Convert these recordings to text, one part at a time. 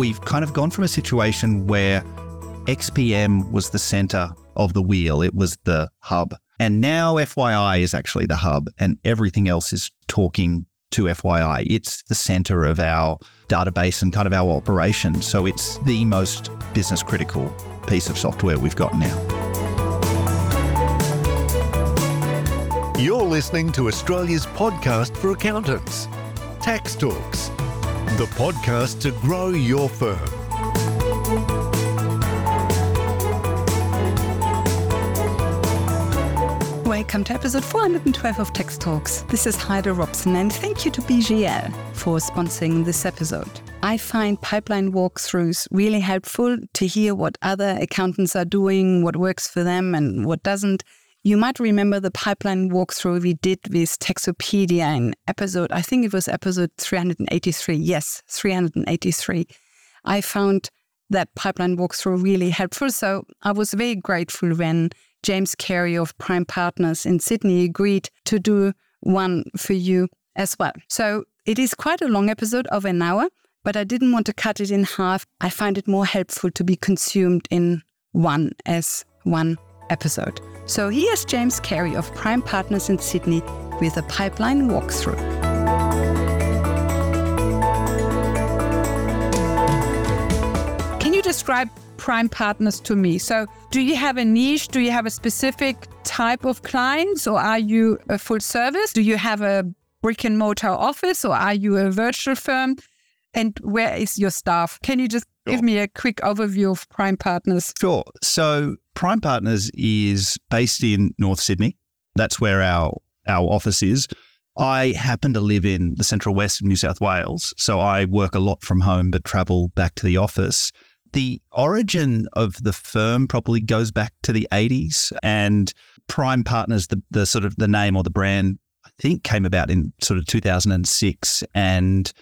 we've kind of gone from a situation where XPM was the center of the wheel, it was the hub. And now FYI is actually the hub, and everything else is talking to FYI. It's the center of our database and kind of our operation. So it's the most business critical piece of software we've got now. You're listening to Australia's podcast for accountants, Tax Talks, the podcast to grow your firm. Welcome to episode 412 of Tax Talks. This is Heidi Robson, and thank you to BGL for sponsoring this episode. I find pipeline walkthroughs really helpful to hear what other accountants are doing, what works for them, and what doesn't. You might remember the pipeline walkthrough we did with Taxopedia in episode, I think it was episode 383. Yes, 383. I found that pipeline walkthrough really helpful. So I was very grateful when James Carey of Prime Partners in Sydney agreed to do one for you as well. So it is quite a long episode of an hour, but I didn't want to cut it in half. I find it more helpful to be consumed in one as one episode. So here's James Carey of Prime Partners in Sydney with a pipeline walkthrough. Can you describe prime partners to me. So, do you have a niche? Do you have a specific type of clients, or are you a full service? Do you have a brick and mortar office, or are you a virtual firm? And where is your staff? Can you just sure. give me a quick overview of Prime Partners? Sure. So, Prime Partners is based in North Sydney. That's where our our office is. I happen to live in the central west of New South Wales, so I work a lot from home but travel back to the office the origin of the firm probably goes back to the 80s and prime partners the, the sort of the name or the brand i think came about in sort of 2006 and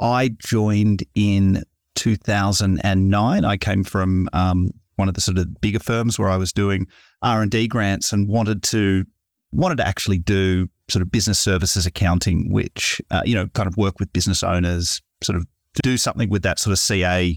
i joined in 2009 i came from um, one of the sort of bigger firms where i was doing r&d grants and wanted to wanted to actually do sort of business services accounting which uh, you know kind of work with business owners sort of do something with that sort of ca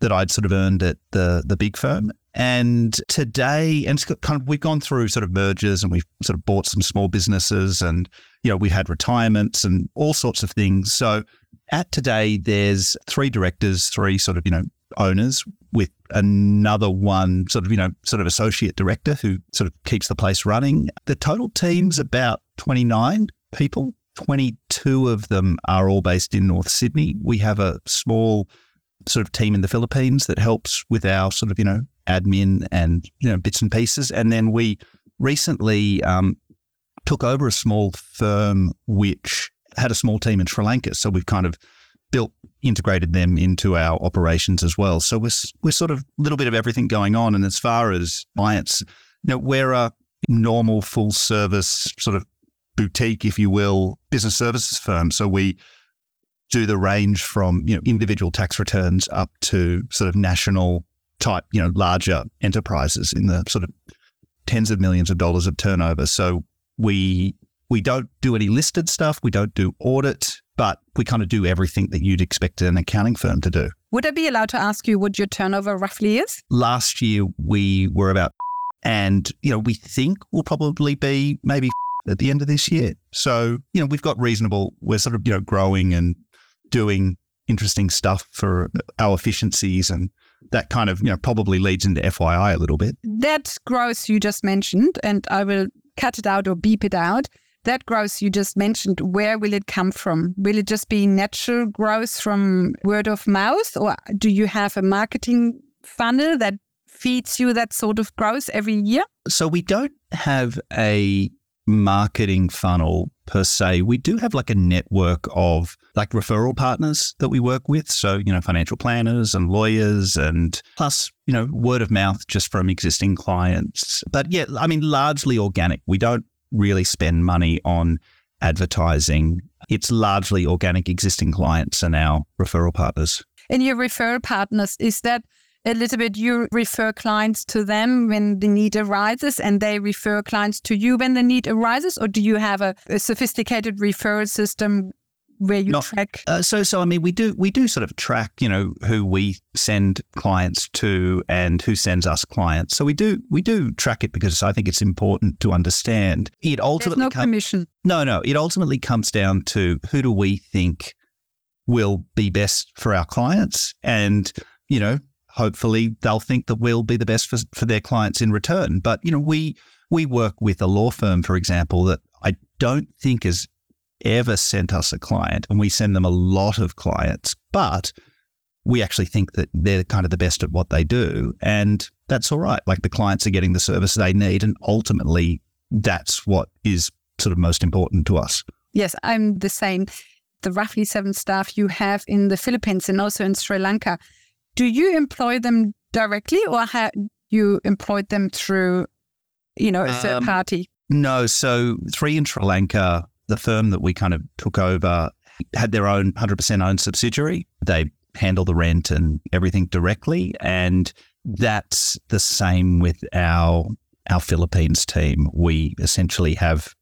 that I'd sort of earned at the the big firm. And today, and kind of we've gone through sort of mergers and we've sort of bought some small businesses and you know we had retirements and all sorts of things. So at today, there's three directors, three sort of you know owners with another one sort of you know sort of associate director who sort of keeps the place running. The total team's about 29 people. 22 of them are all based in North Sydney. We have a small sort of team in the Philippines that helps with our sort of, you know, admin and, you know, bits and pieces. And then we recently um, took over a small firm which had a small team in Sri Lanka. So we've kind of built, integrated them into our operations as well. So we're, we're sort of a little bit of everything going on. And as far as clients, you know, we're a normal full service sort of boutique, if you will, business services firm. So we do the range from you know individual tax returns up to sort of national type you know larger enterprises in the sort of tens of millions of dollars of turnover. So we we don't do any listed stuff. We don't do audit, but we kind of do everything that you'd expect an accounting firm to do. Would I be allowed to ask you what your turnover roughly is? Last year we were about, and you know we think we'll probably be maybe at the end of this year. So you know we've got reasonable. We're sort of you know growing and doing interesting stuff for our efficiencies and that kind of you know probably leads into FYI a little bit. That growth you just mentioned, and I will cut it out or beep it out. That growth you just mentioned, where will it come from? Will it just be natural growth from word of mouth, or do you have a marketing funnel that feeds you that sort of growth every year? So we don't have a marketing funnel per se. We do have like a network of like referral partners that we work with. So, you know, financial planners and lawyers and plus, you know, word of mouth just from existing clients. But yeah, I mean, largely organic. We don't really spend money on advertising. It's largely organic existing clients and our referral partners. And your referral partners, is that a little bit you refer clients to them when the need arises and they refer clients to you when the need arises or do you have a, a sophisticated referral system where you Not- track? Uh, so, so I mean, we do we do sort of track, you know, who we send clients to and who sends us clients. So we do we do track it because I think it's important to understand. It There's ultimately no com- commission. no, no. It ultimately comes down to who do we think will be best for our clients, and you know, hopefully they'll think that we'll be the best for for their clients in return. But you know, we we work with a law firm, for example, that I don't think has ever sent us a client, and we send them a lot of clients, but we actually think that they're kind of the best at what they do, and that's all right. Like the clients are getting the service they need, and ultimately, that's what is sort of most important to us. Yes, I'm the same. The roughly seven staff you have in the Philippines and also in Sri Lanka, do you employ them directly or have you employed them through, you know, a third Um, party? No, so three in Sri Lanka, the firm that we kind of took over had their own 100% owned subsidiary. They handle the rent and everything directly. And that's the same with our our Philippines team. We essentially have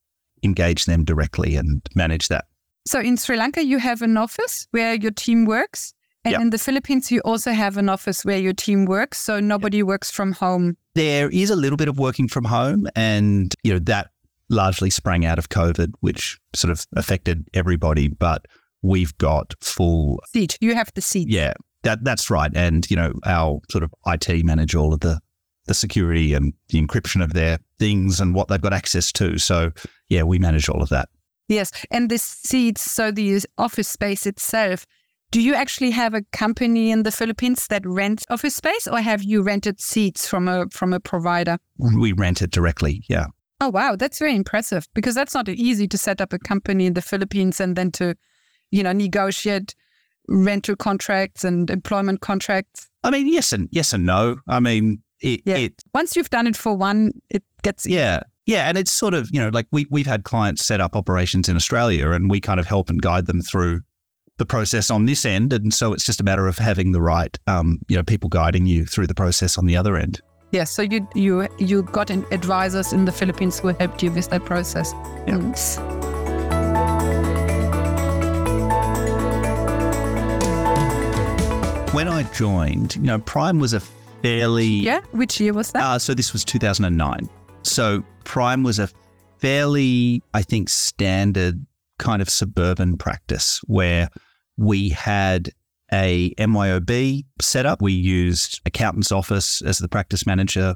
engaged them directly and manage that. So in Sri Lanka, you have an office where your team works. And Yep. in the Philippines, you also have an office where your team works. So nobody works from home. There is a little bit of working from home, and you know that largely sprang out of COVID, which sort of affected everybody. But we've got full Seat. You have the seat. Yeah, that that's right. And you know, our sort of IT manage all of the the security and the encryption of their things and what they've got access to. So yeah, we manage all of that. Yes. And the seats, so the office space itself, do you actually have a company in the Philippines that rents office space or have you rented seats from a from a provider? We rent it directly. Yeah. Oh wow, that's very impressive because that's not easy to set up a company in the Philippines and then to, you know, negotiate rental contracts and employment contracts. I mean, yes and yes and no. I mean, it, Yeah. it Once you've done it for one, it gets yeah. Yeah, and it's sort of, you know, like we we've had clients set up operations in Australia and we kind of help and guide them through the process on this end. And so it's just a matter of having the right um, you know, people guiding you through the process on the other end. Yes, so you you you got an advisors in the Philippines who helped you with that process. Yeah. When I joined, you know, Prime was a fairly Yeah, which year was that? Uh, so this was 2009. So Prime was a fairly, I think, standard kind of suburban practice where we had a MYOB setup. We used accountant's office as the practice manager.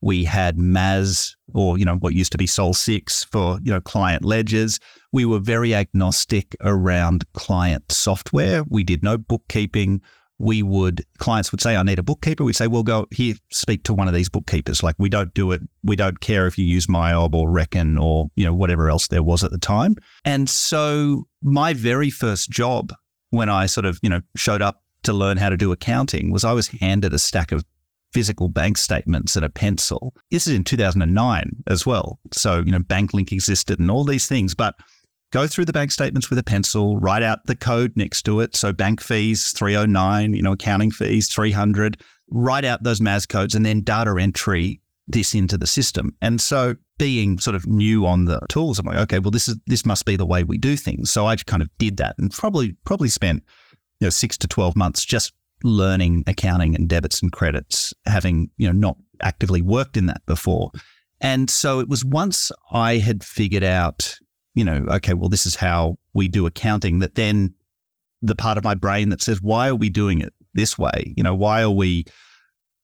We had MAS or, you know, what used to be Sol 6 for, you know, client ledgers. We were very agnostic around client software. We did no bookkeeping we would clients would say i need a bookkeeper we'd say well go here speak to one of these bookkeepers like we don't do it we don't care if you use myob or reckon or you know whatever else there was at the time and so my very first job when i sort of you know showed up to learn how to do accounting was i was handed a stack of physical bank statements and a pencil this is in 2009 as well so you know banklink existed and all these things but go through the bank statements with a pencil, write out the code next to it. So bank fees 309, you know, accounting fees 300, write out those MAS codes and then data entry this into the system. And so being sort of new on the tools, I'm like, okay, well this is this must be the way we do things. So I kind of did that and probably probably spent you know 6 to 12 months just learning accounting and debits and credits, having, you know, not actively worked in that before. And so it was once I had figured out you know, okay, well, this is how we do accounting, that then the part of my brain that says, why are we doing it this way? You know, why are we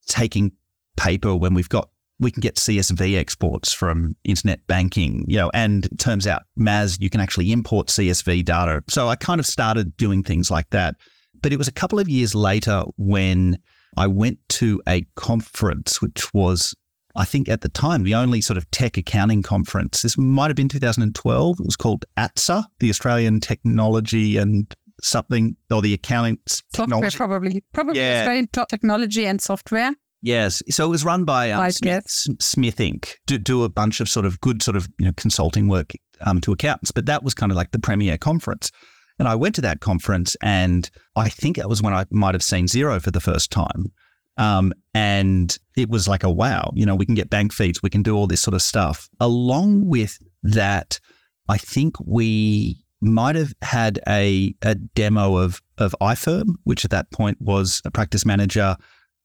taking paper when we've got, we can get CSV exports from internet banking, you know, and it turns out MAS, you can actually import CSV data. So I kind of started doing things like that. But it was a couple of years later when I went to a conference, which was I think at the time, the only sort of tech accounting conference, this might have been 2012. It was called ATSA, the Australian Technology and something, or the Accounting Software, Technology. probably. Probably Yeah. Australian technology and software. Yes. So it was run by um, I Smith, Smith Inc. to do a bunch of sort of good sort of you know consulting work um, to accountants. But that was kind of like the premier conference. And I went to that conference, and I think it was when I might have seen Xero for the first time. Um, and it was like a wow, you know, we can get bank feeds, we can do all this sort of stuff. Along with that, I think we might have had a, a demo of, of iFirm, which at that point was a practice manager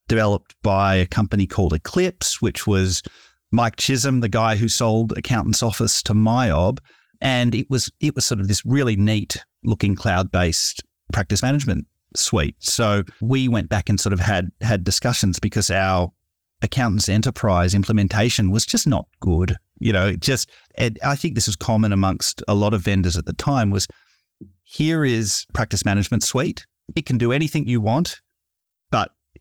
developed by a company called Eclipse, which was Mike Chisholm, the guy who sold Accountant's Office to MYOB. And it was it was sort of this really neat looking cloud based practice management suite. So we went back and sort of had had discussions because our accountants enterprise implementation was just not good. You know, it just I think this was common amongst a lot of vendors at the time was here is practice management suite. It can do anything you want,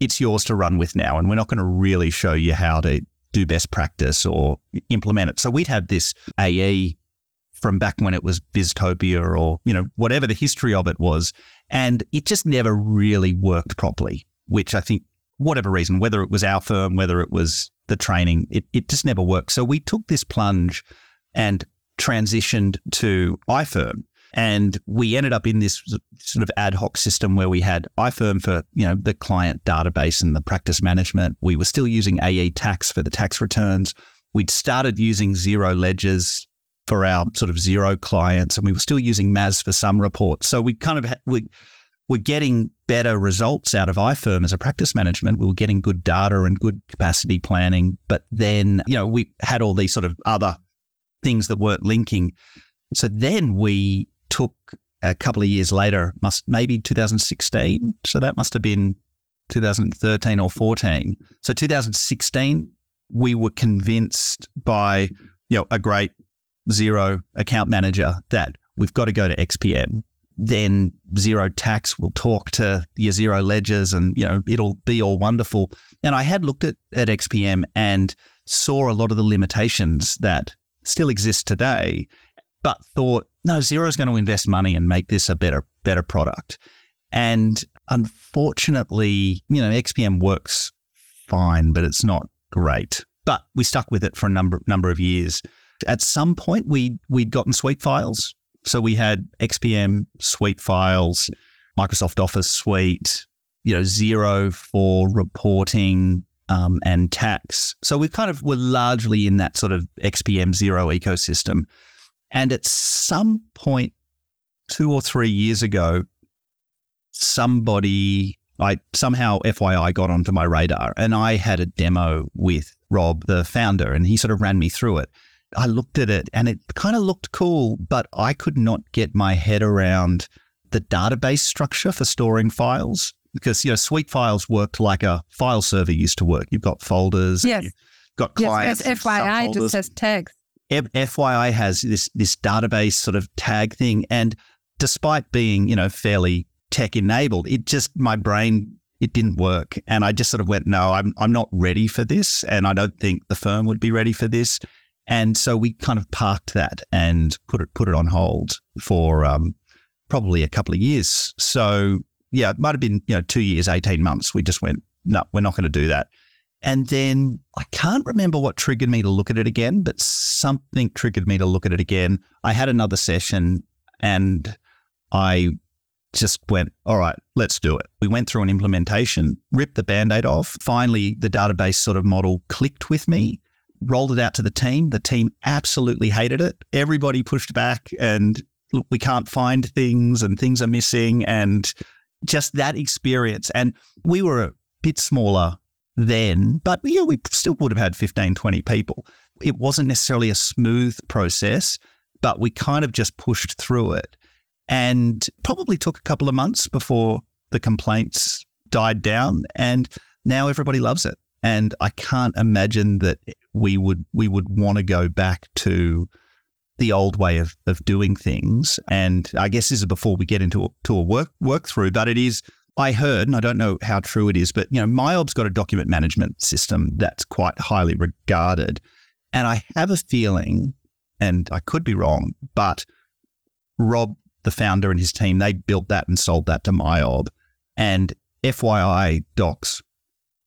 it's yours to run with now. And we're not going to really show you how to do best practice or implement it. So we'd have this AE from back when it was BizTopia or, you know, whatever the history of it was. And it just never really worked properly, which I think, whatever reason, whether it was our firm, whether it was the training, it, it just never worked. So we took this plunge and transitioned to iFirm. And we ended up in this sort of ad hoc system where we had iFirm for, you know, the client database and the practice management. We were still using AE tax for the tax returns. We'd started using Xero ledgers for our sort of Xero clients, and we were still using MAS for some reports. So we kind of we were getting better results out of iFirm as a practice management. We were getting good data and good capacity planning, but then you know we had all these sort of other things that weren't linking. So then we took a couple of years later, must maybe 2016. So that must have been 2013 or 14. So 2016, we were convinced by you know a great Xero account manager that we've got to go to XPM. Then Xero Tax will talk to your Xero ledgers and, you know, it'll be all wonderful. And I had looked at, at XPM and saw a lot of the limitations that still exist today, but thought, no, Xero's going to invest money and make this a better, better product. And unfortunately, you know, XPM works fine, but it's not great. But we stuck with it for a number number of years. At some point, we we'd gotten SuiteFiles, so we had XPM SuiteFiles, Microsoft Office suite, you know, Xero for reporting um, and tax. So we kind of were largely in that sort of XPM Xero ecosystem. And at some point, two or three years ago, somebody, I somehow FYI got onto my radar, and I had a demo with Rob, the founder, and he sort of ran me through it. I looked at it and it kind of looked cool, but I could not get my head around the database structure for storing files because you know SuiteFiles worked like a file server used to work. You've got folders, yes, got clients. Yes, FYI just has tags. FYI has this this database sort of tag thing, and despite being you know fairly tech enabled, it just my brain it didn't work, and I just sort of went, no, I'm I'm not ready for this, and I don't think the firm would be ready for this. And so we kind of parked that and put it put it on hold for um, probably a couple of years. So yeah, it might have been you know two years, eighteen months. We just went, no, we're not going to do that. And then I can't remember what triggered me to look at it again, but something triggered me to look at it again. I had another session and I just went, all right, let's do it. We went through an implementation, ripped the band aid off. Finally, the database sort of model clicked with me rolled it out to the team. The team absolutely hated it. Everybody pushed back and look, we can't find things and things are missing and just that experience. And we were a bit smaller then, but yeah, we still would have had 15, 20 people. It wasn't necessarily a smooth process, but we kind of just pushed through it and probably took a couple of months before the complaints died down. And now everybody loves it. And I can't imagine that we would we would want to go back to the old way of, of doing things. And I guess this is before we get into a, to a work work through, but it is. I heard, and I don't know how true it is, but you know, MYOB's got a document management system that's quite highly regarded, and I have a feeling, and I could be wrong, but Rob, the founder, and his team, they built that and sold that to MYOB, and FYI Docs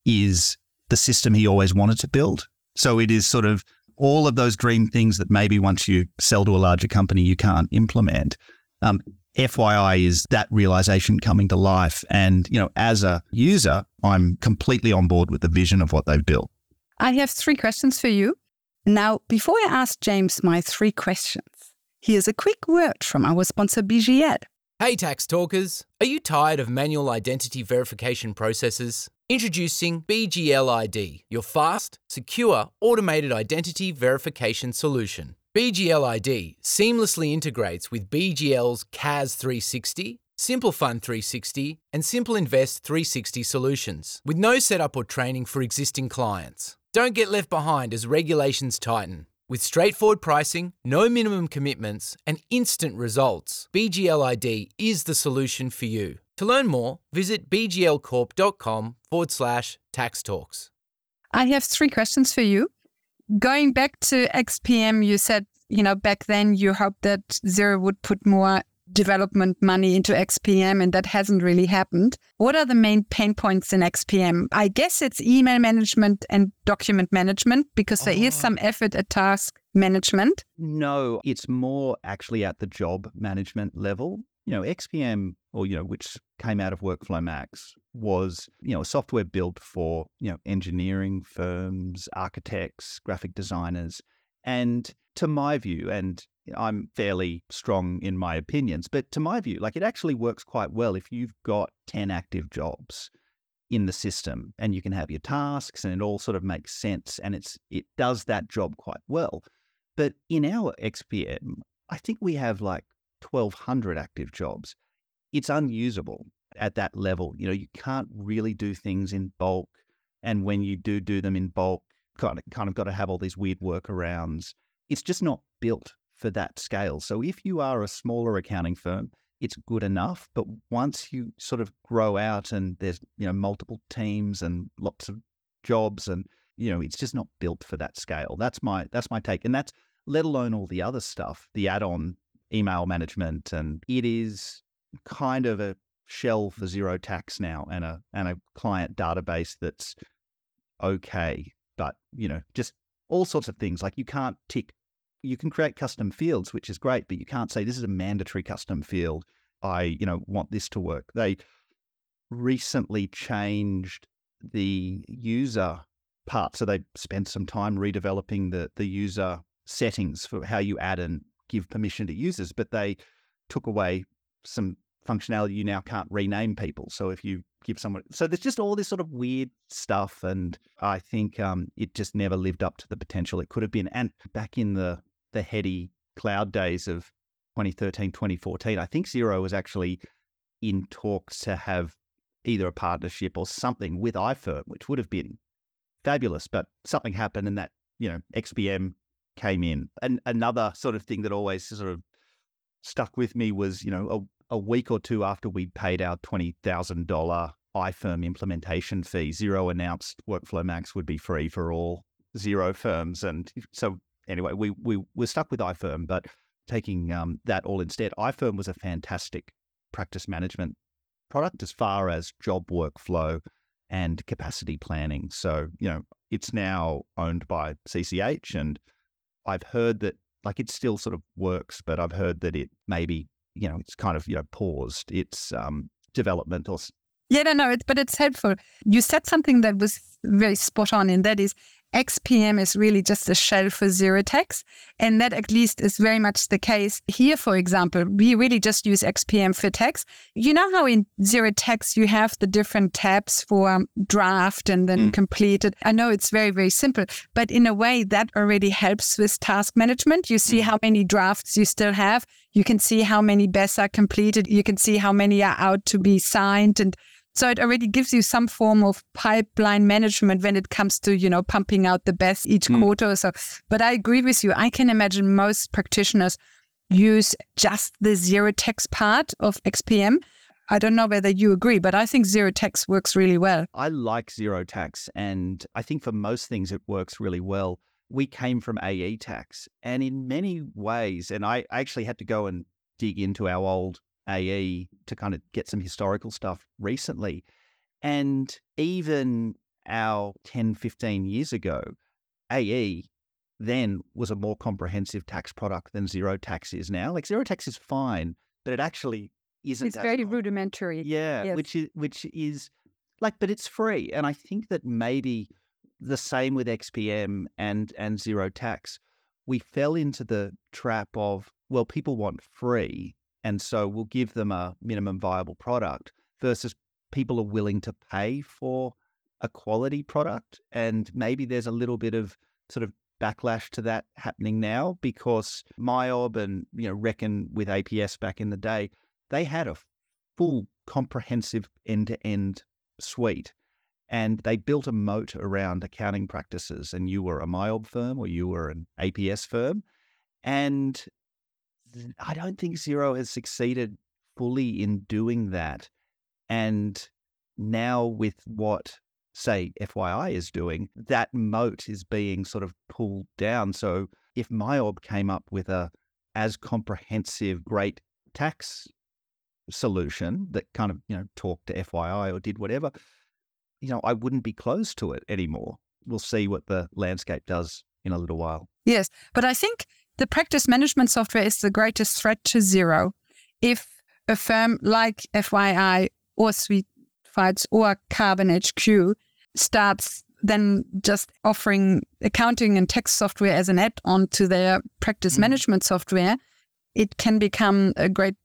is the system he always wanted to build. So it is sort of all of those dream things that maybe once you sell to a larger company, you can't implement. Um, FYI is that realization coming to life. And, you know, as a user, I'm completely on board with the vision of what they've built. I have three questions for you. Now, before I ask James my three questions, Here's a quick word from our sponsor BGL. Hey tax talkers, are you tired of manual identity verification processes? Introducing BGL ID, your fast, secure, automated identity verification solution. BGL ID seamlessly integrates with BGL's CAS 360, Simple Fund 360, and Simple Invest 360 solutions, with no setup or training for existing clients. Don't get left behind as regulations tighten. With straightforward pricing, no minimum commitments, and instant results, BGL ID is the solution for you. To learn more, visit bglcorp.com forward slash tax talks. I have three questions for you. Going back to XPM, you said, you know, back then you hoped that Xero would put more development money into XPM, and that hasn't really happened. What are the main pain points in XPM? I guess it's email management and document management because there is Oh. some effort at task management. No, it's more actually at the job management level. You know, XPM, or, you know, which came out of Workflow Max, was, you know, a software built for, you know, engineering firms, architects, graphic designers. And to my view, and I'm fairly strong in my opinions, but to my view, like it actually works quite well if you've got 10 active jobs in the system and you can have your tasks and it all sort of makes sense and it's it does that job quite well. But in our XPM, I think we have like 1,200 active jobs. It's unusable at that level. You know, you can't really do things in bulk. And when you do do them in bulk, kind of, kind of got to have all these weird workarounds. It's just not built for that scale. So if you are a smaller accounting firm, it's good enough. But once you sort of grow out and there's, you know, multiple teams and lots of jobs and, you know, it's just not built for that scale. That's my that's my take. And that's let alone all the other stuff, the add-on email management, and it is kind of a shell for Xero tax now and a and a client database that's okay. But you know, just all sorts of things. Like you can't tick you can create custom fields, which is great, but you can't say this is a mandatory custom field. I, you know, want this to work. They recently changed the user part. So they spent some time redeveloping the the user settings for how you add and give permission to users, but they took away some functionality. You now can't rename people. So if you give someone, so there's just all this sort of weird stuff, and I think um, it just never lived up to the potential it could have been. And back in the the heady cloud days of 2013, 2014, I think Xero was actually in talks to have either a partnership or something with iFirm, which would have been fabulous. But something happened and that, you know, XPM came in. And another sort of thing that always sort of stuck with me was, you know, a, a week or two after we'd paid our $20,000 iFirm implementation fee, Xero announced Workflow Max would be free for all Xero firms. And so anyway, we, we were stuck with iFirm, but taking um, that all instead, iFirm was a fantastic practice management product as far as job workflow and capacity planning. So, you know, it's now owned by CCH and I've heard that like it still sort of works, but I've heard that it maybe, you know, it's kind of, you know, paused its um, development or Yeah, no, no, it, but it's helpful. You said something that was very spot on, and that is XPM is really just a shell for Xero tax. And that at least is very much the case here, for example. We really just use XPM for tax. You know how in Xero tax you have the different tabs for um, draft and then completed? I know it's very, very simple, but in a way that already helps with task management. You see how many drafts you still have. You can see how many BAS are completed. You can see how many are out to be signed and so it already gives you some form of pipeline management when it comes to, you know, pumping out the best each mm. quarter or so. But I agree with you. I can imagine most practitioners use just the Xero Tax part of XPM. I don't know whether you agree, but I think Xero tax works really well. I like Xero tax, and I think for most things it works really well. We came from AE tax, and in many ways, and I actually had to go and dig into our old AE to kind of get some historical stuff recently. And even our 10, 15 years ago, AE then was a more comprehensive tax product than Xero tax is now. Like Xero tax is fine, but it actually isn't. It's very rudimentary. yeah, Yes. which is which is like, but it's free, and I think that maybe the same with XPM and and Xero tax. We fell into the trap of well, people want free. And so we'll give them a minimum viable product versus people are willing to pay for a quality product. And maybe there's a little bit of sort of backlash to that happening now because MYOB and, you know, Reckon with APS back in the day, they had a full comprehensive end to end suite and they built a moat around accounting practices. And you were a MYOB firm or you were an APS firm. And I don't think Xero has succeeded fully in doing that. And now, with what, say, FYI is doing, that moat is being sort of pulled down. So, if MYOB came up with a as comprehensive, great tax solution that kind of, you know, talked to FYI or did whatever, you know, I wouldn't be close to it anymore. We'll see what the landscape does in a little while. Yes. But I think the practice management software is the greatest threat to Xero. If a firm like FYI or SuiteFiles or Karbon HQ starts then just offering accounting and tax software as an add-on to their practice mm. management software, it can become a great,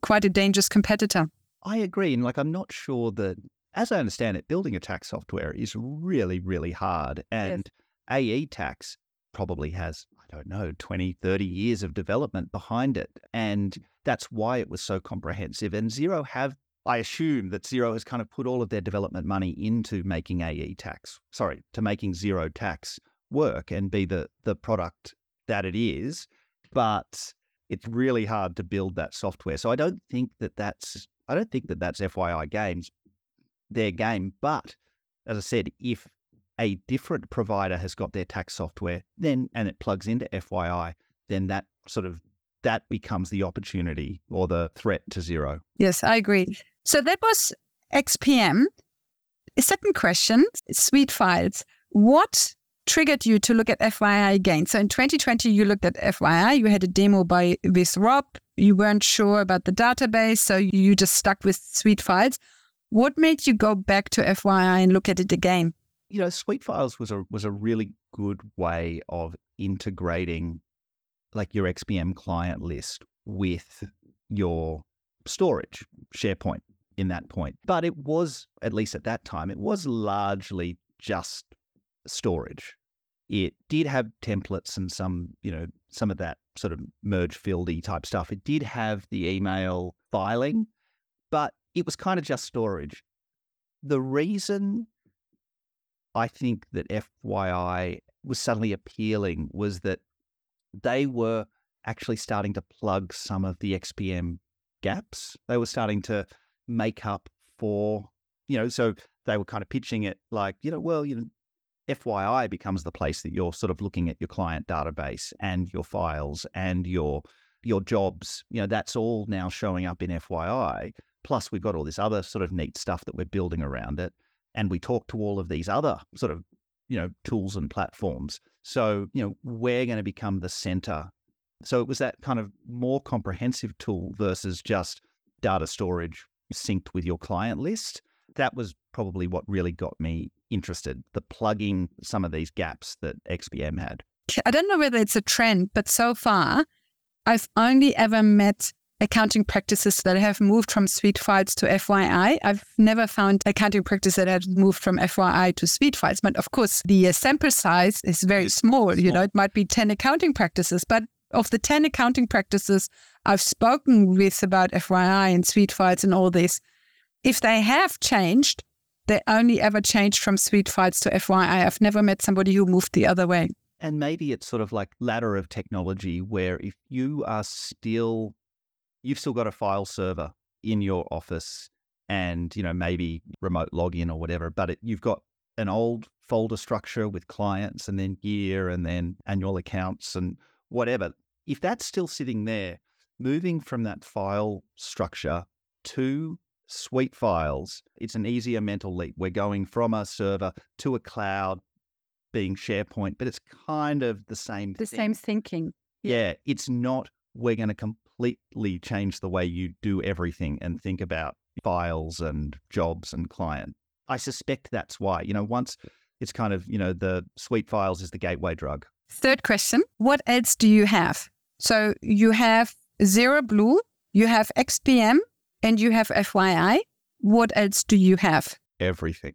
quite a dangerous competitor. I agree. And like, I'm not sure that, as I understand it, building a tax software is really, really hard. And yes. AE tax probably has, don't know, 20, 30 years of development behind it. And that's why it was so comprehensive. And Xero have, I assume that Xero has kind of put all of their development money into making AE tax, sorry, to making Xero tax work and be the, the product that it is. But it's really hard to build that software. So I don't think that that's, I don't think that that's FYI Games, their game. But as I said, if a different provider has got their tax software, then and it plugs into FYI, then that sort of that becomes the opportunity or the threat to Xero. Yes, I agree. So that was XPM. Second question, SuiteFiles. What triggered you to look at FYI again? So in 2020, you looked at FYI. You had a demo by with Rob. You weren't sure about the database, so you just stuck with SuiteFiles. What made you go back to FYI and look at it again? You know, SuiteFiles was a was a really good way of integrating like your XPM client list with your storage, SharePoint in that point. But it was, at least at that time, it was largely just storage. It did have templates and some, you know, some of that sort of merge fieldy type stuff. It did have the email filing, but it was kind of just storage. The reason I think that FYI was suddenly appealing was that they were actually starting to plug some of the XPM gaps. They were starting to make up for, you know, so they were kind of pitching it like, you know, well, you know, FYI becomes the place that you're sort of looking at your client database and your files and your your jobs. You know, that's all now showing up in FYI. Plus, we've got all this other sort of neat stuff that we're building around it and we talk to all of these other sort of you know tools and platforms. So you know we're going to become the center. So it was that kind of more comprehensive tool versus just data storage synced with your client list. That was probably what really got me interested the plugging some of these gaps that xpm had. I don't know whether it's a trend but so far i've only ever met accounting practices that have moved from SuiteFiles to FYI. I've never found accounting practice that has moved from FYI to SuiteFiles. But of course, the uh, sample size is very small. You know, it might be 10 accounting practices, but of the 10 accounting practices I've spoken with about FYI and SuiteFiles and all this, if they have changed, they only ever changed from SuiteFiles to FYI. I've never met somebody who moved the other way. And maybe it's sort of like ladder of technology where if you are still you've still got a file server in your office and you know maybe remote login or whatever but it, you've got an old folder structure with clients and then gear and then annual accounts and whatever. If that's still sitting there moving from that file structure to suite SuiteFiles it's an easier mental leap. We're going from a server to a cloud being sharepoint but it's kind of the same the thing. same thinking. Yeah. It's not we're going to completely change the way you do everything and think about files and jobs and client. I suspect that's why. You know, once it's kind of, you know, the SuiteFiles is the gateway drug. Third question What else do you have? So you have Xero Blue, you have XPM, and you have FYI. What else do you have? Everything.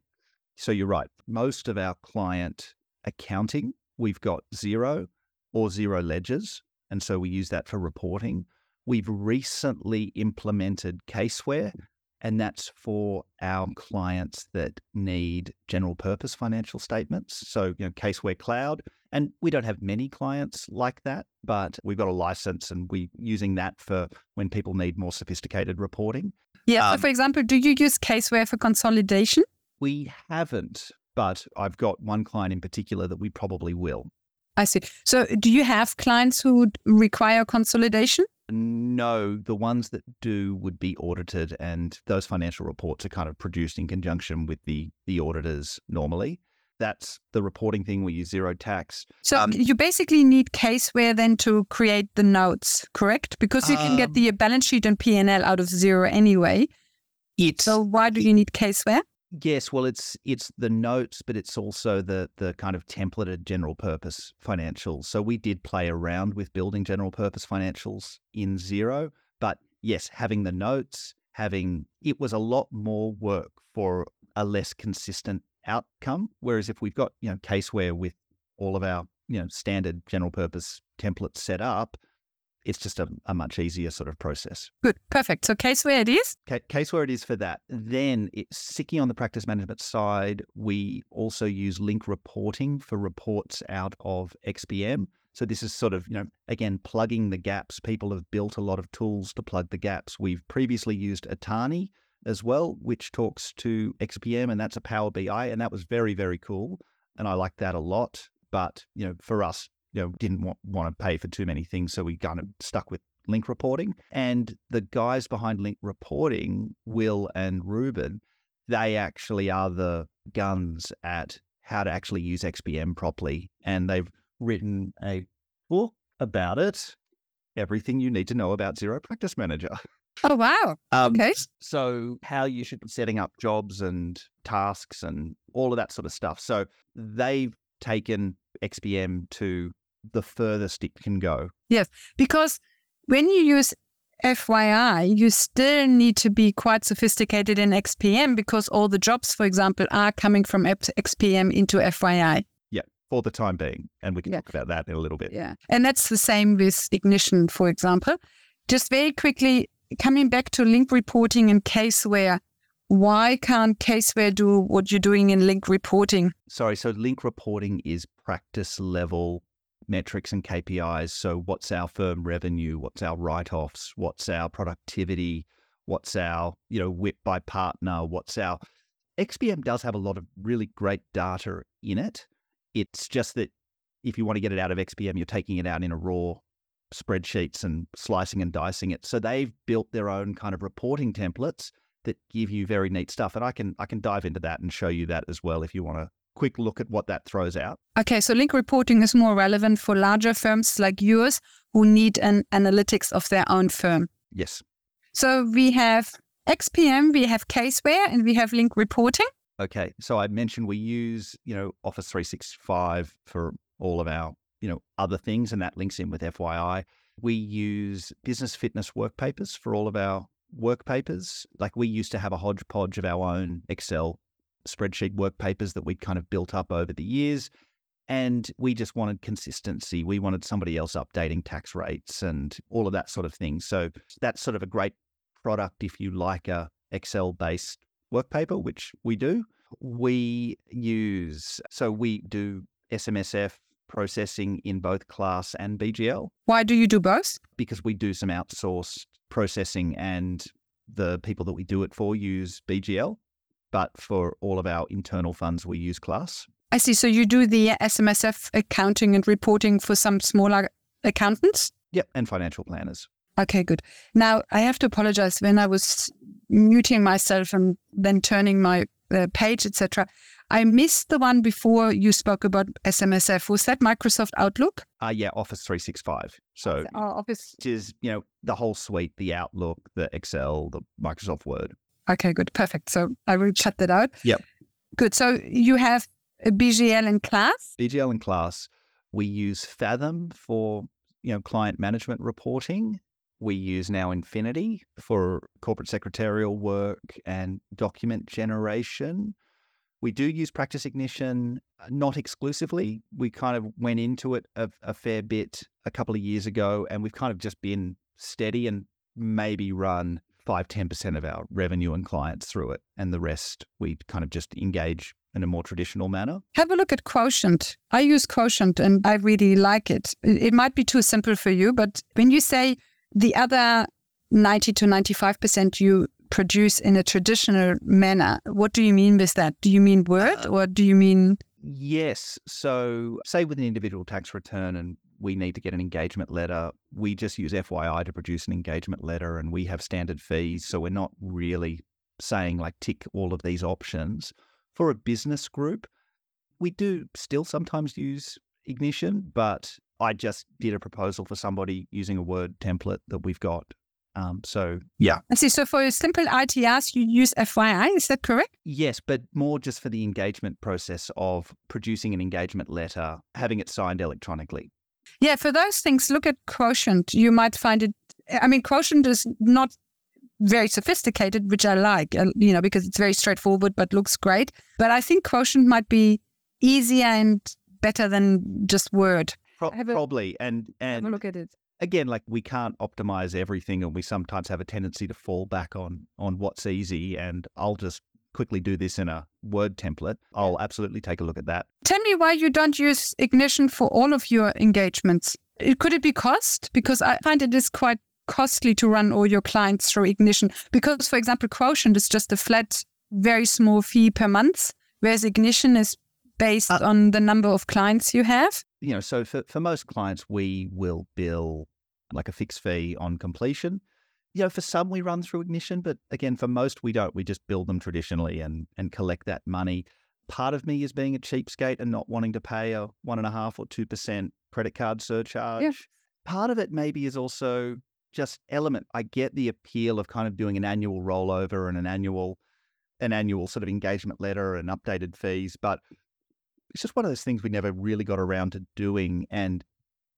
So you're right. Most of our client accounting, we've got Xero or Xero ledgers. And so we use that for reporting. We've recently implemented Caseware, and that's for our clients that need general purpose financial statements. So, you know, Caseware Cloud. And we don't have many clients like that, but we've got a license and we're using that for when people need more sophisticated reporting. Yeah. Um, so for example, do you use Caseware for consolidation? We haven't, but I've got one client in particular that we probably will. I see. So do you have clients who would require consolidation? No, the ones that do would be audited, and those financial reports are kind of produced in conjunction with the the auditors normally. That's the reporting thing. We use Xero tax. So Um, you basically need Caseware then to create the notes, correct? Because you can get Um, the balance sheet and P&L out of zero anyway. It's So why do you need Caseware? Yes, well, it's it's the notes, but it's also the the kind of templated general purpose financials. So we did play around with building general purpose financials in Xero, but yes, having the notes, having it was a lot more work for a less consistent outcome. Whereas if we've got you know caseware with all of our you know standard general purpose templates set up, it's just a, a much easier sort of process. Good, perfect. So case where it is. Ca- case where it is for that. Then it's Sicky on the practice management side. We also use link reporting for reports out of XPM. So this is sort of, you know, again, plugging the gaps. People have built a lot of tools to plug the gaps. We've previously used Atani as well, which talks to XPM, and that's a Power BI, and that was very, very cool. And I like that a lot. But, you know, for us, you know, didn't want, want to pay for too many things. So we kind of stuck with link reporting. And the guys behind link reporting, Will and Ruben, they actually are the guns at how to actually use XPM properly. And they've written a book about it. Everything you need to know about Xero Practice Manager. Oh, wow. Um, Okay. So, how you should be setting up jobs and tasks and all of that sort of stuff. So, they've taken XPM to the furthest it can go. Yes, because when you use FYI, you still need to be quite sophisticated in XPM because all the jobs, for example, are coming from XPM into FYI. Yeah, for the time being. And we can Yeah. talk about that in a little bit. Yeah. And that's the same with Ignition, for example. Just very quickly, coming back to link reporting and caseware, why can't caseware do what you're doing in link reporting? Sorry, so link reporting is practice level metrics and KPIs. So, what's our firm revenue? What's our write offs? What's our productivity? What's our, you know, WIP by partner? What's our XPM does have a lot of really great data in it. It's just that if you want to get it out of XPM, you're taking it out in a raw spreadsheets and slicing and dicing it. So they've built their own kind of reporting templates that give you very neat stuff. And I can I can dive into that and show you that as well if you want a quick look at what that throws out. Okay, so link reporting is more relevant for larger firms like yours who need an analytics of their own firm. Yes. So we have XPM, we have caseware, and we have link reporting. Okay. So I mentioned we use, you know, Office 365 for all of our, you know, other things, and that links in with FYI. We use business fitness work papers for all of our work papers. Like we used to have a hodgepodge of our own Excel spreadsheet work papers that we'd kind of built up over the years. And we just wanted consistency. We wanted somebody else updating tax rates and all of that sort of thing. So that's sort of a great product if you like a Excel based work paper, which we do. We use, so we do SMSF processing in both class and BGL Why do you do both? because we do some outsourced processing and the people that we do it for use BGL. But for all of our internal funds, we use class. I see. So you do the SMSF accounting and reporting for some smaller accountants? Yep. And financial planners. Okay, good. Now, I have to apologize when I was muting myself and then turning my uh, page, etc. I missed the one before you spoke about SMSF. Was that Microsoft Outlook? Uh, yeah, Office 365. So, Oh, Office. which is, you know, the whole suite, the Outlook, the Excel, the Microsoft Word. Okay, good. Perfect. So I will shut that out. Yep. Good. So you have a BGL in class? BGL in class. We use Fathom for you know, client management reporting. We use NowInfinity for corporate secretarial work and document generation. We do use Practice Ignition, uh, not exclusively. We kind of went into it a, a fair bit a couple of years ago, and we've kind of just been steady and maybe run five, 10% of our revenue and clients through it. And the rest we kind of just engage in a more traditional manner. Have a look at Quotient. I use Quotient and I really like it. It might be too simple for you, but when you say the other 90 to 95% you produce in a traditional manner. What do you mean with that? Do you mean Word uh, or do you mean? Yes. So, say with an individual tax return and we need to get an engagement letter, we just use FYI to produce an engagement letter and we have standard fees. So, we're not really saying like tick all of these options. For a business group, we do still sometimes use Ignition, but I just did a proposal for somebody using a Word template that we've got um, so yeah. I see. So for a simple ITRs, you use FYI. Is that correct? Yes, but more just for the engagement process of producing an engagement letter, having it signed electronically. Yeah, for those things, look at Quotient. You might find it. I mean, Quotient is not very sophisticated, which I like, uh, you know, because it's very straightforward but looks great. But I think Quotient might be easier and better than just Word. Pro- a, probably, and and have a look at it again, like we can't optimize everything, and we sometimes have a tendency to fall back on on what's easy. And I'll just quickly do this in a Word template. I'll absolutely take a look at that. Tell me why you don't use Ignition for all of your engagements. Could it be cost? Because I find it is quite costly to run all your clients through Ignition. Because, for example, Quotient is just a flat, very small fee per month, whereas Ignition is based uh, on the number of clients you have? You know, so for, for most clients, we will bill like a fixed fee on completion. You know, for some we run through Ignition, but again, for most we don't. We just bill them traditionally and and collect that money. Part of me is being a cheapskate and not wanting to pay a one and a half or two percent credit card surcharge. Yeah. Part of it maybe is also just element. I get the appeal of kind of doing an annual rollover and an annual an annual sort of engagement letter and updated fees, but it's just one of those things we never really got around to doing and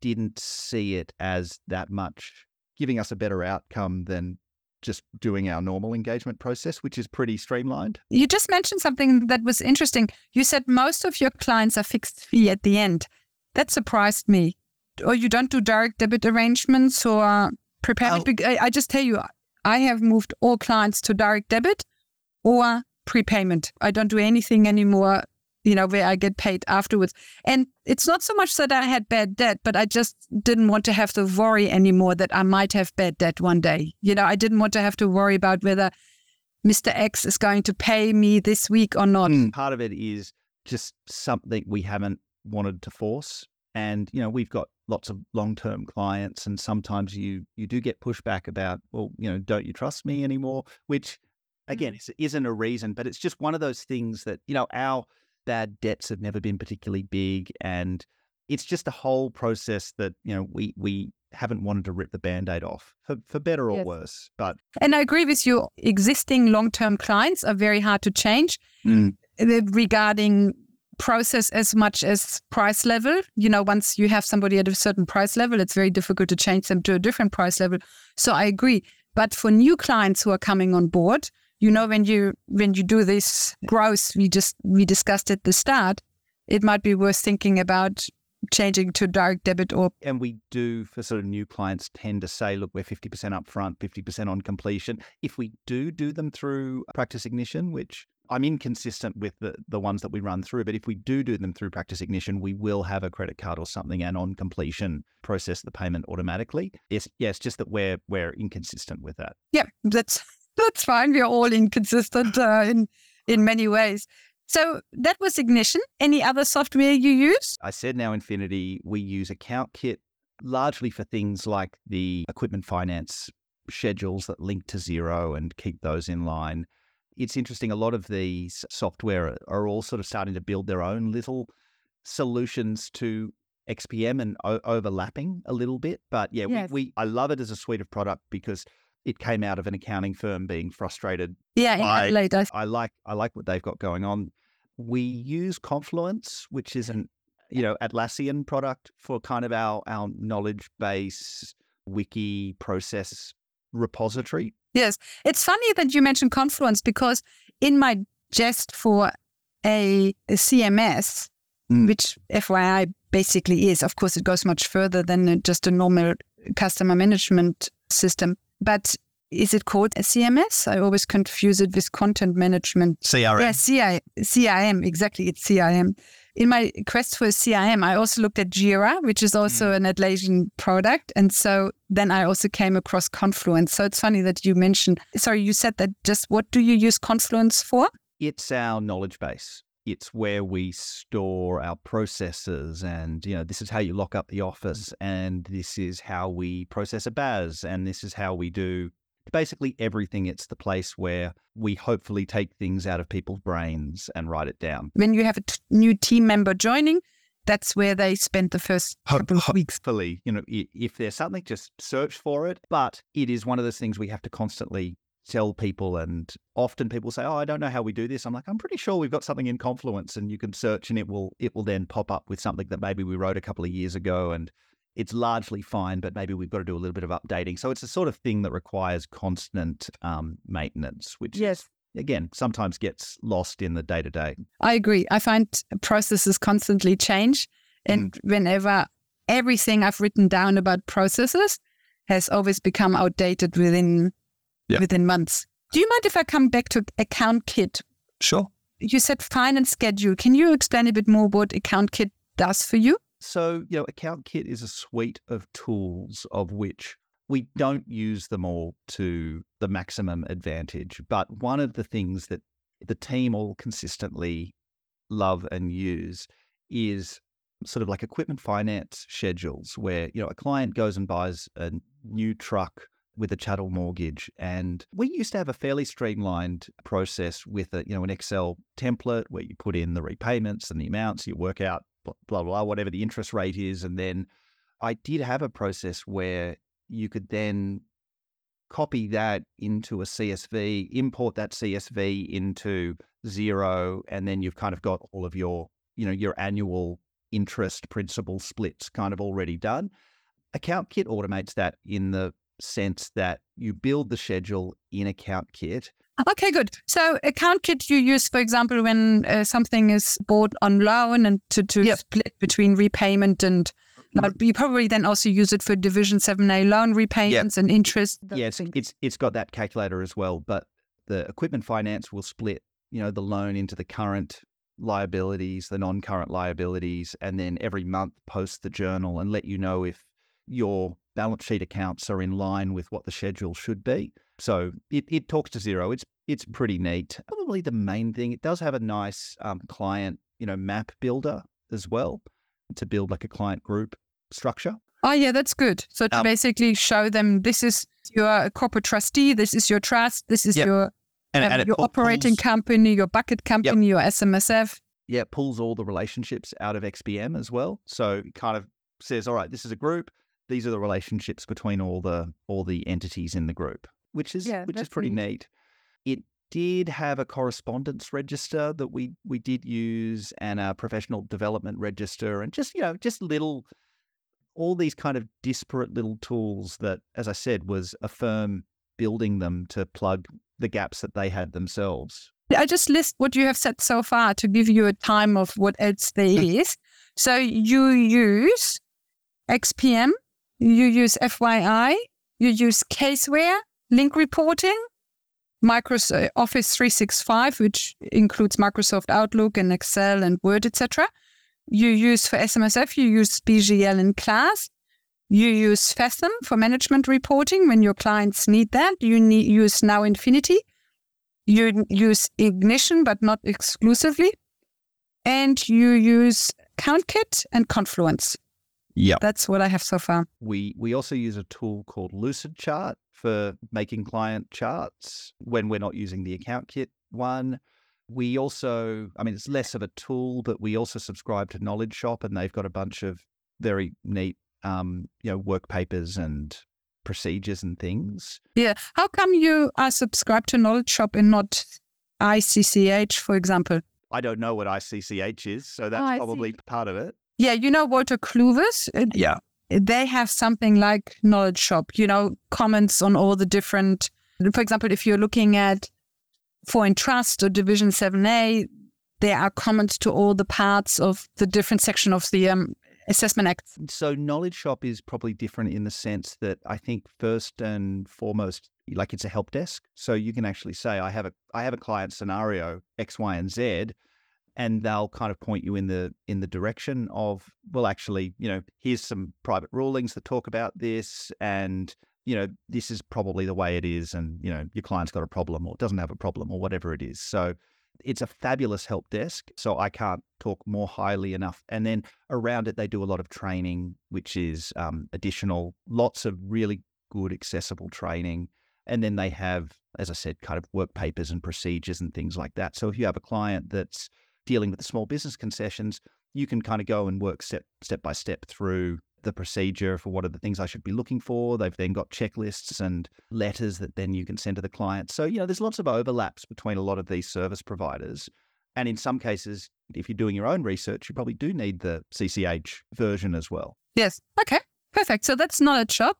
didn't see it as that much giving us a better outcome than just doing our normal engagement process, which is pretty streamlined. You just mentioned something that was interesting. You said most of your clients are fixed fee at the end. That surprised me. Or you don't do direct debit arrangements or prepayment. Oh. I just tell you, I have moved all clients to direct debit or prepayment. I don't do anything anymore you know, where I get paid afterwards. And it's not so much that I had bad debt, but I just didn't want to have to worry anymore that I might have bad debt one day. You know, I didn't want to have to worry about whether Mr. X is going to pay me this week or not. Mm, part of it is just something we haven't wanted to force. And, you know, we've got lots of long-term clients and sometimes you you do get pushback about, well, you know, don't you trust me anymore? Which again, mm. isn't a reason, but it's just one of those things that, you know, our bad debts have never been particularly big. And it's just a whole process that, you know, we, we haven't wanted to rip the band-aid off for, for better or yes. worse. But And I agree with you. Existing long-term clients are very hard to change mm. regarding process as much as price level. You know, once you have somebody at a certain price level, it's very difficult to change them to a different price level. So I agree. But for new clients who are coming on board, you know when you when you do this growth we just we discussed at the start it might be worth thinking about changing to direct debit or and we do for sort of new clients tend to say look we're 50% upfront 50% on completion if we do do them through practice ignition which I'm inconsistent with the, the ones that we run through, but if we do do them through Practice Ignition, we will have a credit card or something, and on completion, process the payment automatically. Yes, yeah, just that we're we're inconsistent with that. Yeah, that's that's fine. We're all inconsistent uh, in in many ways. So that was Ignition. Any other software you use? I said NowInfinity. We use Account Kit largely for things like the equipment finance schedules that link to Xero and keep those in line. It's interesting. A lot of these software are all sort of starting to build their own little solutions to XPM and o- overlapping a little bit. But yeah, yes. we, we I love it as a suite of product because it came out of an accounting firm being frustrated. Yeah, by, I like I like what they've got going on. We use Confluence, which is an you know, Atlassian product for kind of our our knowledge base wiki process repository. Yes. It's funny that you mentioned Confluence because in my jest for a, a CMS, Mm. which FYI basically is, of course, it goes much further than just a normal customer management system. But is it called a CMS? I always confuse it with content management. CRM. Yeah, CI, CIM, exactly. It's CIM. In my quest for CIM, I also looked at Jira, which is also hmm. an Atlassian product. And so then I also came across Confluence. So it's funny that you mentioned, sorry, you said that just what do you use Confluence for? It's our knowledge base. It's where we store our processes, and you know, this is how you lock up the mm. office, and this is how we process a BAS, and this is how we do basically everything. It's the place where we hopefully take things out of people's brains and write it down. When you have a t- new team member joining, that's where they spend the first couple of weeks. Hopefully, you know, if there's something, just search for it. But it is one of those things we have to constantly tell people. And often people say, "Oh, I don't know how we do this." I'm like, "I'm pretty sure we've got something in Confluence, and you can search, and it will it will then pop up with something that maybe we wrote a couple of years ago, and it's largely fine, but maybe we've got to do a little bit of updating. So it's a sort of thing that requires constant um, maintenance, which Yes. again sometimes gets lost in the day to day. I agree. I find processes constantly change. And whenever everything I've written down about processes has always become outdated within Yeah. within months. Do you mind if I come back to Account Kit? Sure. You said finance schedule. Can you explain a bit more what Account Kit does for you? So, you know, Account Kit is a suite of tools of which we don't use them all to the maximum advantage. But one of the things that the team all consistently love and use is sort of like equipment finance schedules where, you know, a client goes and buys a new truck with a chattel mortgage. And we used to have a fairly streamlined process with a, you know, an Excel template where you put in the repayments and the amounts, you work out blah, blah, blah, whatever the interest rate is. And then I did have a process where you could then copy that into a CSV, import that CSV into Xero, and then you've kind of got all of your, you know, your annual interest principal splits kind of already done. Account Kit automates that in the sense that you build the schedule in Account Kit. Okay, good. So Account Kit you use, for example, when uh, something is bought on loan and to, to Yep. split between repayment and but you probably then also use it for Division 7A loan repayments and interest. yeah, it's, it's it's got that calculator as well, but the equipment finance will split, you know, the loan into the current liabilities, the non-current liabilities, and then every month post the journal and let you know if your balance sheet accounts are in line with what the schedule should be. So it, it talks to Xero. It's it's pretty neat. Probably the main thing. It does have a nice um, client, you know, map builder as well to build like a client group structure. Oh, yeah, that's good. So to Um, basically show them this is your corporate trustee, this is your trust, this is Yep. your And, um, and your operating company, your bucket company, your SMSF. yeah, it pulls all the relationships out of XPM as well. So it kind of says, all right, this is a group. These are the relationships between all the all the entities in the group, which is Yeah, which is pretty neat. neat. It did have a correspondence register that we we did use and a professional development register and just you know just little all these kind of disparate little tools that as I said was a firm building them to plug the gaps that they had themselves. I just list what you have said so far to give you a time of what else there is. So you use XPM, you use FYI, you use Caseware, link reporting, Microsoft uh, Office 365, which includes Microsoft Outlook and Excel and Word, etc. You use for SMSF, you use BGL in class. You use Fathom for management reporting when your clients need that. You need, use NowInfinity. You use Ignition, but not exclusively. And you use CountKit and Confluence. Yeah. That's what I have so far. We we also use a tool called Lucid Chart for making client charts when we're not using the account kit one. We also, I mean, it's less of a tool, but we also subscribe to Knowledge Shop, and they've got a bunch of very neat, um, you know, work papers and procedures and things. Yeah. How come you are subscribed to Knowledge Shop and not ICCH, for example? I don't know what ICCH is, so that's Oh, I see. probably part of it. Yeah, you know Wolters Kluwer's? Uh, Yeah. They have something like Knowledge Shop, you know, comments on all the different, for example, if you're looking at Foreign Trust or Division 7A, there are comments to all the parts of the different section of the um, Assessment Act. So Knowledge Shop is probably different in the sense that I think first and foremost, like it's a help desk. So you can actually say, I have a I have a client scenario X, Y, and Z, and they'll kind of point you in the in the direction of, well, actually, you know, here's some private rulings that talk about this, and you know, this is probably the way it is, and you know, your client's got a problem or doesn't have a problem or whatever it is. So it's a fabulous help desk. So I can't talk more highly enough. And then around it, they do a lot of training, which is um, additional, lots of really good, accessible training. And then they have, as I said, kind of work papers and procedures and things like that. So if you have a client that's dealing with the small business concessions, you can kind of go and work step step by step through the procedure for what are the things I should be looking for. They've then got checklists and letters that then you can send to the client. So, you know, there's lots of overlaps between a lot of these service providers. And in some cases, if you're doing your own research, you probably do need the CCH version as well. Yes. Okay. Perfect. So that's Knowledge Shop.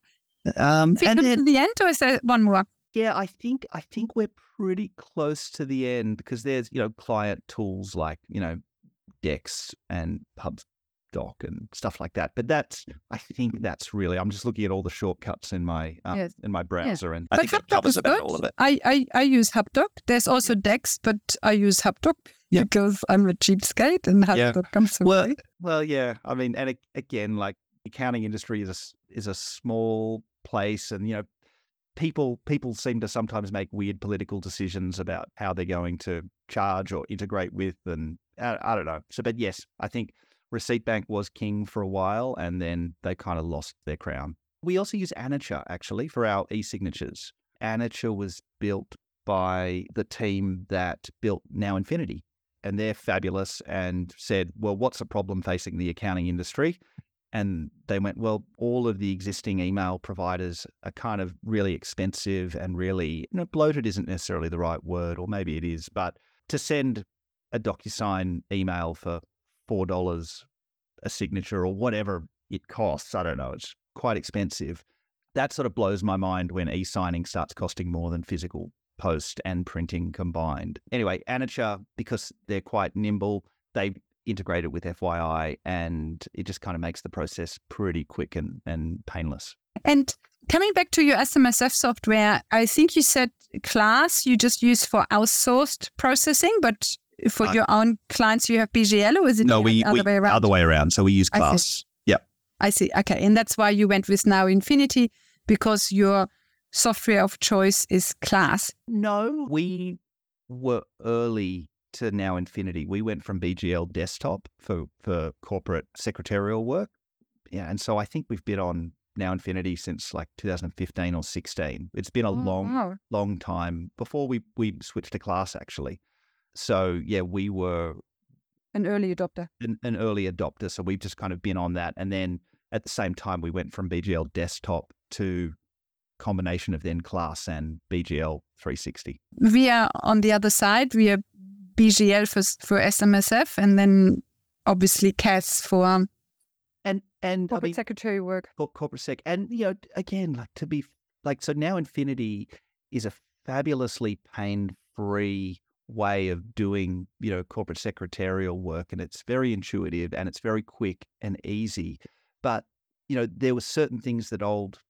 Um, Have you come to the end or is there one more? Yeah, I think I think we're pretty close to the end because there's you know client tools like you know Dext and HubDoc and stuff like that. But that's I think that's really I'm just looking at all the shortcuts in my um, Yes. in my browser and I But think that covers is about good. all of it. I, I, I use HubDoc. There's also Dext, but I use HubDoc Yeah. because I'm a cheapskate and Yeah. HubDoc comes with Well, it. well, yeah. I mean, and again, like accounting industry is a s- is a small place, and you know, people people seem to sometimes make weird political decisions about how they're going to charge or integrate with, and I, I don't know. So, but yes, I think Receipt Bank was king for a while, and then they kind of lost their crown. We also use Annature actually for our e-signatures. Annature was built by the team that built NowInfinity and they're fabulous and said, well, what's the problem facing the accounting industry? And they went, well, all of the existing email providers are kind of really expensive and really, you know, bloated isn't necessarily the right word, or maybe it is, but to send a DocuSign email for $4 a signature or whatever it costs, I don't know, it's quite expensive. That sort of blows my mind when e signing starts costing more than physical post and printing combined. Anyway, Annature, because they're quite nimble, they integrate it with FYI and it just kind of makes the process pretty quick and, and painless. And coming back to your SMSF software, I think you said class you just use for outsourced processing, but for Uh, your own clients you have BGL or is it no, the other way around? other way around. So we use I class. Yep. I see. Okay. And that's why you went with NowInfinity because your software of choice is class. No, we were early to NowInfinity. We went from BGL desktop for, for corporate secretarial work. Yeah. And so I think we've been on NowInfinity since like 2015 or 16. It's been a Oh, long, wow. long time before we, we switched to class actually. So yeah, we were An early adopter. an, an early adopter. So we've just kind of been on that. And then at the same time, we went from BGL desktop to combination of then class and BGL 360. We are on the other side. We are BGL for, for SMSF and then obviously CAS for um, And, and I mean, secretary work. cor- corporate sec. And, you know, again, like to be like, so NowInfinity is a fabulously pain free way of doing, you know, corporate secretarial work. And it's very intuitive and it's very quick and easy. But, you know, there were certain things that old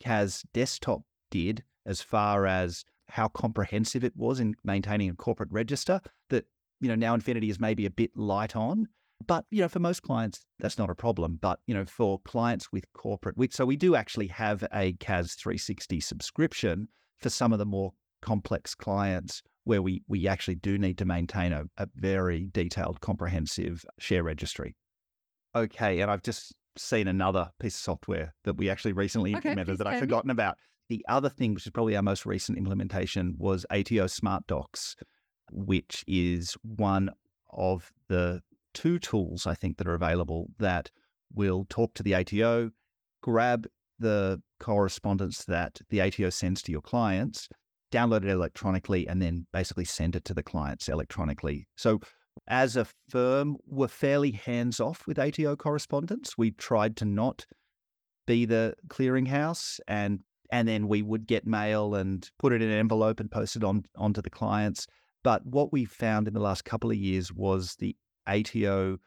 CAS desktop did as far as how comprehensive it was in maintaining a corporate register that, you know, NowInfinity is maybe a bit light on. But, you know, for most clients, that's not a problem. But, you know, for clients with corporate, we, so we do actually have a CAS 360 subscription for some of the more complex clients where we, we actually do need to maintain a, a very detailed, comprehensive share registry. Okay. And I've just seen another piece of software that we actually recently Okay, implemented that I've forgotten about. The other thing, which is probably our most recent implementation, was ATO Smart Docs, which is one of the two tools I think that are available that will talk to the ATO, grab the correspondence that the ATO sends to your clients, download it electronically, and then basically send it to the clients electronically. So as a firm, we're fairly hands off with ATO correspondence. We tried to not be the clearinghouse and and then we would get mail and put it in an envelope and post it on onto the clients. But what we found in the last couple of years was the ATO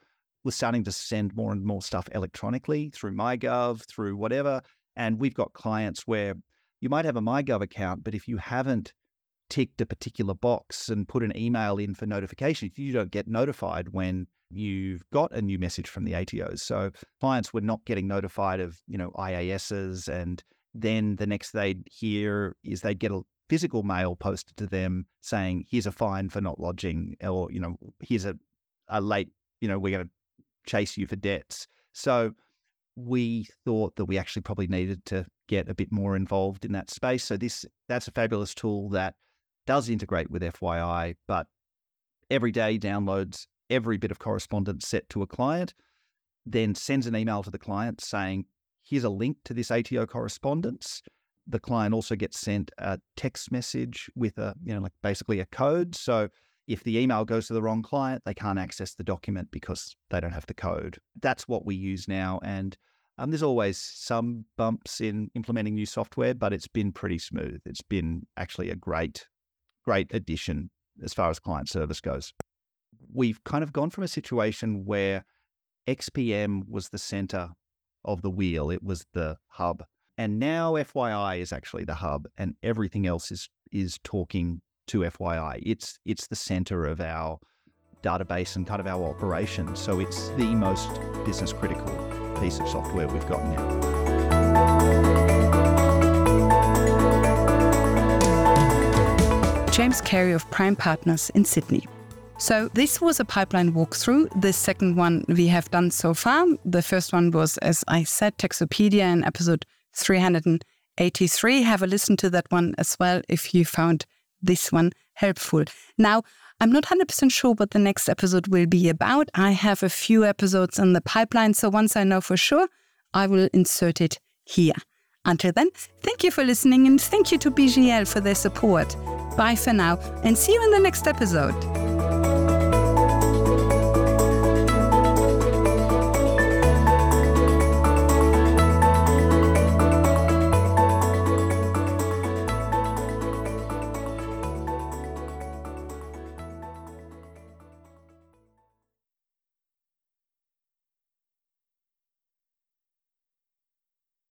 was starting to send more and more stuff electronically through MyGov, through whatever. And we've got clients where you might have a MyGov account, but if you haven't ticked a particular box and put an email in for notification, you don't get notified when you've got a new message from the ATOs. So clients were not getting notified of, you know, IASs and then the next they'd hear is they'd get a physical mail posted to them saying, here's a fine for not lodging, or, you know, here's a, a late, you know, we're going to chase you for debts. So we thought that we actually probably needed to get a bit more involved in that space. So this that's a fabulous tool that does integrate with FYI, but every day downloads every bit of correspondence set to a client, then sends an email to the client saying, here's a link to this ATO correspondence. The client also gets sent a text message with a, you know, like basically a code. So if the email goes to the wrong client, they can't access the document because they don't have the code. That's what we use now. And um, there's always some bumps in implementing new software, but it's been pretty smooth. It's been actually a great, great addition as far as client service goes. We've kind of gone from a situation where XPM was the center of the wheel, it was the hub. And now FYI is actually the hub, and everything else is is talking to FYI. It's it's the center of our database and kind of our operation. So it's the most business critical piece of software we've got now. James Carey of Prime Partners in Sydney. So this was a pipeline walkthrough. The second one we have done so far. The first one was, as I said, Taxopedia in episode 383. Have a listen to that one as well if you found this one helpful. Now, I'm not 100% sure what the next episode will be about. I have a few episodes in the pipeline, so once I know for sure, I will insert it here. Until then, thank you for listening and thank you to BGL for their support. Bye for now and see you in the next episode.